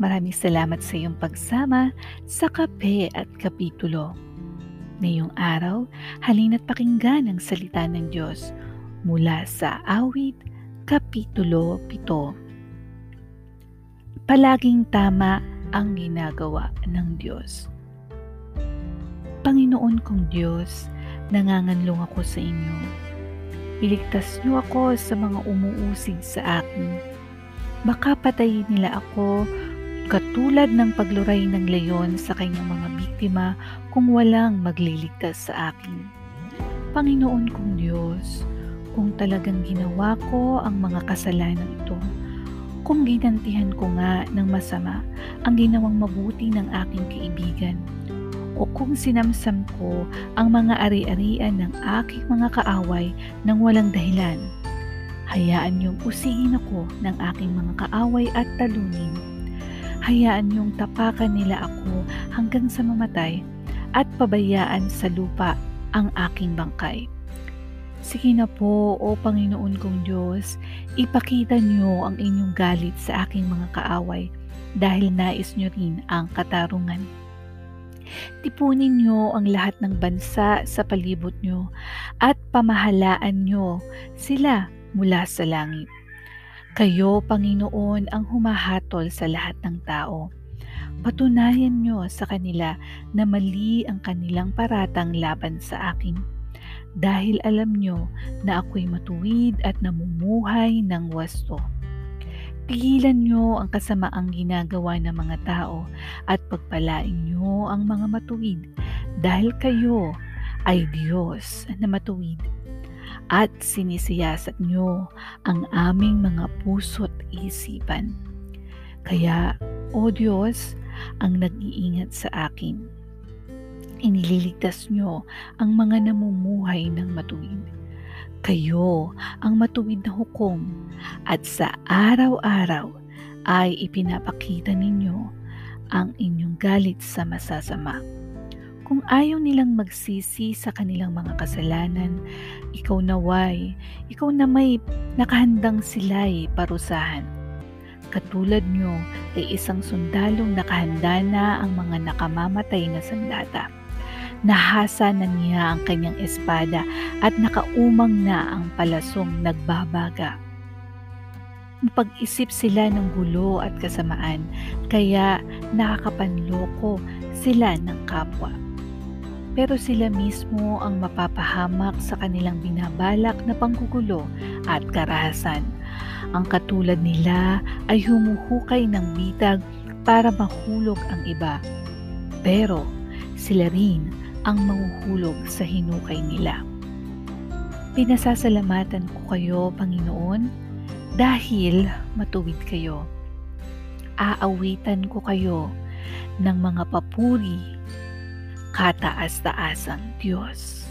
Maraming salamat sa iyong pagsama sa Kape at Kapitulo. Ngayong araw, halina't pakinggan ang salita ng Diyos mula sa Awit, Kapitulo 7. Palaging tama ang ginagawa ng Diyos. Panginoon kong Diyos, nanganganlong ako sa inyo. Iligtas niyo ako sa mga umuusig sa akin. Baka patayin nila ako katulad ng pagluray ng leyon sa kanyang mga biktima kung walang magliligtas sa akin. Panginoon kong Diyos, kung talagang ginawa ko ang mga kasalanan ito, kung ginantihan ko nga ng masama ang ginawang mabuti ng aking kaibigan, o kung sinamsam ko ang mga ari-arian ng aking mga kaaway nang walang dahilan, hayaan niyong usigin ako ng aking mga kaaway at talunin hayaan niyong tapakan nila ako hanggang sa mamatay at pabayaan sa lupa ang aking bangkay. Sige na po, O Panginoon kong Diyos, ipakita niyo ang inyong galit sa aking mga kaaway dahil nais niyo rin ang katarungan. Tipunin niyo ang lahat ng bansa sa palibot niyo at pamahalaan niyo sila mula sa langit. Kayo, Panginoon, ang humahatol sa lahat ng tao. Patunayan niyo sa kanila na mali ang kanilang paratang laban sa akin. Dahil alam niyo na ako'y matuwid at namumuhay ng wasto. Pigilan niyo ang kasamaang ginagawa ng mga tao at pagpalain niyo ang mga matuwid dahil kayo ay Diyos na matuwid at sinisiyasat niyo ang aming mga puso't isipan. Kaya, O Diyos, ang nag-iingat sa akin. Inililigtas niyo ang mga namumuhay ng matuwid. Kayo ang matuwid na hukom at sa araw-araw ay ipinapakita ninyo ang inyong galit sa masasama. Kung ayaw nilang magsisi sa kanilang mga kasalanan, ikaw naway, ikaw na may nakahandang sila'y parusahan. Katulad nyo ay isang sundalong nakahanda na ang mga nakamamatay na sandata. Nahasa na niya ang kanyang espada at nakaumang na ang palasong nagbabaga. Napag-isip sila ng gulo at kasamaan, kaya nakakapanloko sila ng kapwa pero sila mismo ang mapapahamak sa kanilang binabalak na panggugulo at karahasan. Ang katulad nila ay humuhukay ng bitag para mahulog ang iba. Pero sila rin ang mahuhulog sa hinukay nila. Pinasasalamatan ko kayo, Panginoon, dahil matuwid kayo. Aawitan ko kayo ng mga papuri kataas-taasang Diyos.